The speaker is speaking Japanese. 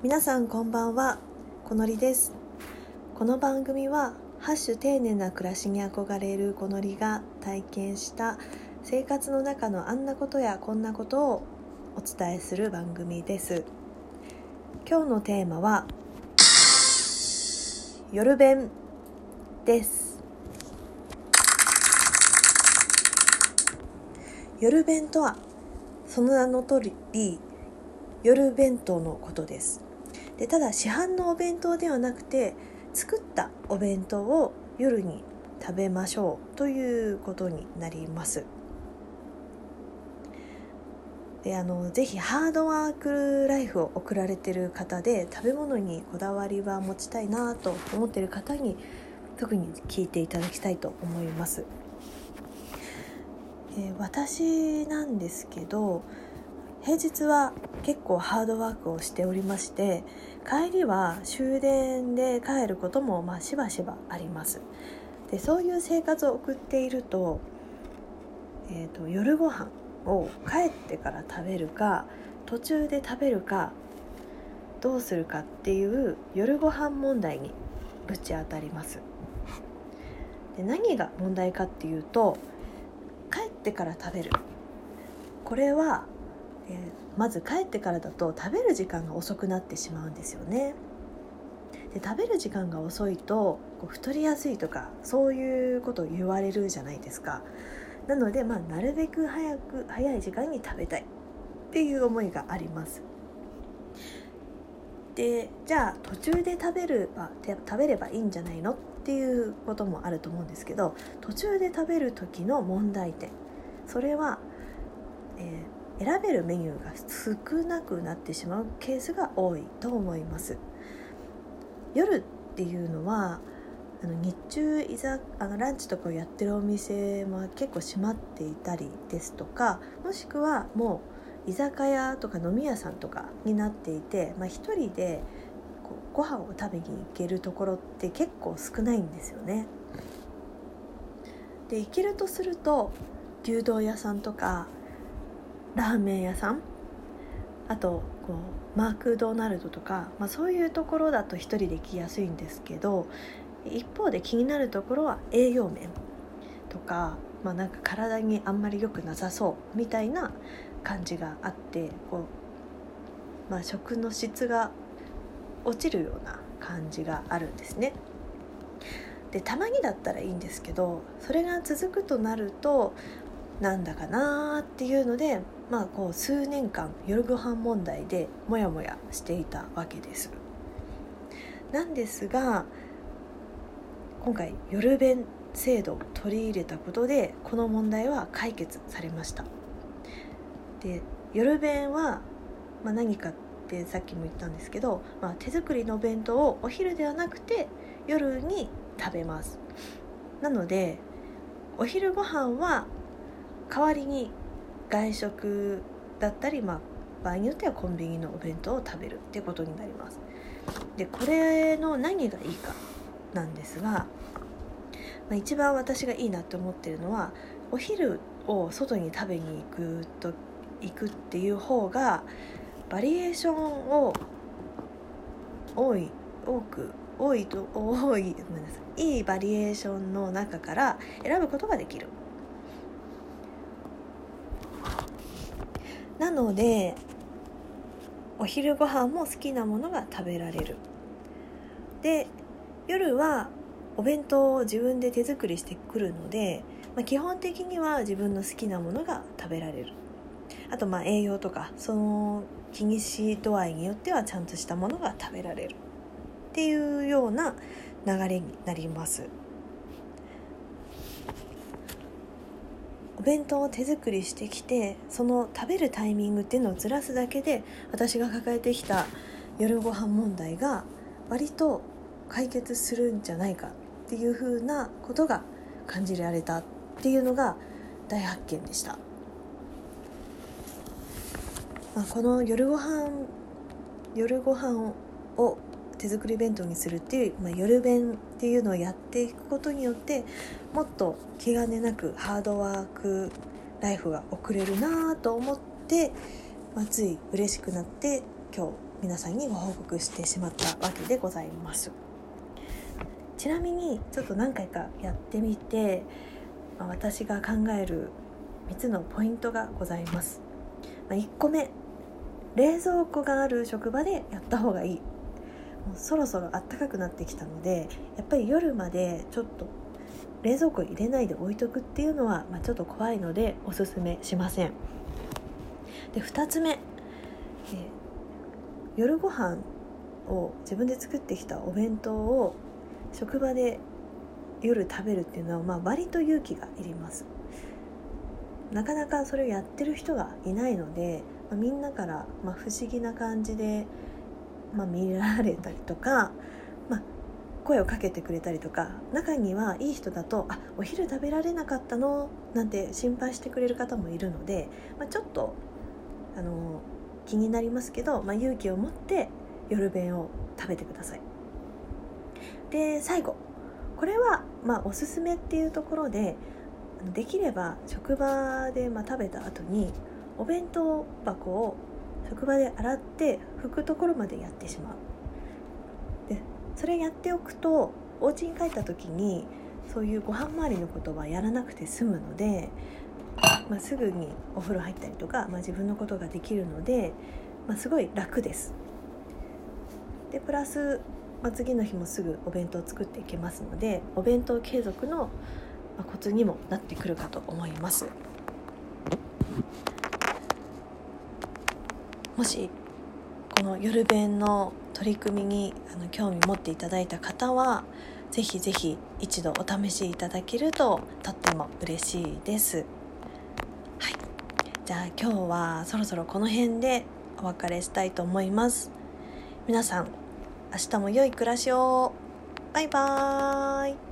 皆さんこんばんは。このりです。この番組はハッシュ丁寧な暮らしに憧れるこのりが体験した生活の中のあんなことやこんなことをお伝えする番組です。今日のテーマは夜弁です。夜弁とはその名の通り夜弁当のことです。でただ市販のお弁当ではなくて作ったお弁当を夜に食べましょうということになります。であのぜひハードワークライフを送られてる方で食べ物にこだわりは持ちたいなと思ってる方に特に聞いていただきたいと思います、え、私なんですけど平日は結構ハードワークをしておりまして帰りは終電で帰ることもまあしばしばあります。でそういう生活を送っていると,、えーと、夜ご飯を帰ってから食べるか途中で食べるかどうするかっていう夜ご飯問題にぶち当たります。で何が問題かっていうと帰ってから食べる。これはえー、まず帰ってからだと食べる時間が遅くなってしまうんですよね。で食べる時間が遅いとこう太りやすいとかそういうことを言われるじゃないですか。なので、まあ、なるべく早く早い時間に食べたいっていう思いがあります。でじゃあ途中で食べるあ食べればいいんじゃないのっていうこともあると思うんですけど途中で食べる時の問題点それは、えー選べるメニューが少なくなってしまうケースが多いと思います夜っていうのはあの日中いざあのランチとかをやってるお店も結構閉まっていたりですとかもしくはもう居酒屋とか飲み屋さんとかになっていて、まあ、一人でこうご飯を食べに行けるところって結構少ないんですよね。で行けるとすると牛丼屋さんとかラーメン屋さん？あとこうマクドナルドとか、まあ、そういうところだと1人で行きやすいんですけど一方で気になるところは営業面とか,、まあ、なんか体にあんまり良くなさそうみたいな感じがあってこう、まあ、食の質が落ちるような感じがあるんですね。でたまにだったらいいんですけどそれが続くとなるとなんだかなっていうのでまあこう数年間夜ご飯問題でモヤモヤしていたわけです。なんですが今回夜弁制度を取り入れたことでこの問題は解決されました。で夜弁は、まあ、何かってさっきも言ったんですけど、まあ、手作りのお弁当をお昼ではなくて夜に食べます。なのでお昼ご飯は代わりに外食だったり、まあ、場合によってはコンビニのお弁当を食べるっていうことになります。でこれの何がいいかなんですが、まあ、一番私がいいなって思ってるのはお昼を外に食べに行くと行くっていう方がバリエーションを多い多く多いと多いごめんなさいいいバリエーションの中から選ぶことができる。なのでお昼ご飯も好きなものが食べられる。で夜はお弁当を自分で手作りしてくるので、まあ、基本的には自分の好きなものが食べられる。あとまあ栄養とかその気にし度合いによってはちゃんとしたものが食べられる。っていうような流れになります。お弁当を手作りしてきてその食べるタイミングっていうのをずらすだけで私が抱えてきた夜ご飯問題が割と解決するんじゃないかっていうふうなことが感じられたっていうのが大発見でした、まあ、この夜ご飯夜ご飯を手作り弁当にするっていう、まあ、夜弁っていうのをやっていくことによってもっと気兼ねなくハードワークライフが送れるなと思って、まあ、つい嬉しくなって今日皆さんにご報告してしまったわけでございます。ちなみにちょっと何回かやってみて、まあ、私が考える3つのポイントがございます、まあ、1個目冷蔵庫がある職場でやった方がいい。もうそろそろ暖かくなってきたのでやっぱり夜までちょっと冷蔵庫入れないで置いとくっていうのは、まあ、ちょっと怖いのでおすすめしません。で2つ目、え、夜ご飯を自分で作ってきたお弁当を職場で夜食べるっていうのは、まあ、割と勇気がいります。なかなかそれをやってる人がいないので、まあ、みんなから、ま、不思議な感じで、まあ、見られたりとか、まあ、声をかけてくれたりとか中にはいい人だと「あお昼食べられなかったの?」なんて心配してくれる方もいるので、まあ、ちょっとあの気になりますけど、まあ、勇気を持って夜弁を食べてください。で最後これはまあおすすめっていうところでできれば職場でまあ食べた後にお弁当箱を職場で洗って拭くところまでやってしまう。でそれやっておくとお家に帰った時にそういうご飯周りのことはやらなくて済むので、まあ、すぐにお風呂入ったりとか、まあ、自分のことができるので、まあ、すごい楽です。でプラス、まあ、次の日もすぐお弁当を作っていけますのでお弁当継続のコツにもなってくるかと思います。もしこの夜弁の取り組みにあの興味持っていただいた方はぜひぜひ一度お試しいただけるととっても嬉しいです。はい。じゃあ今日はそろそろこの辺でお別れしたいと思います。皆さん明日も良い暮らしを。バイバーイ。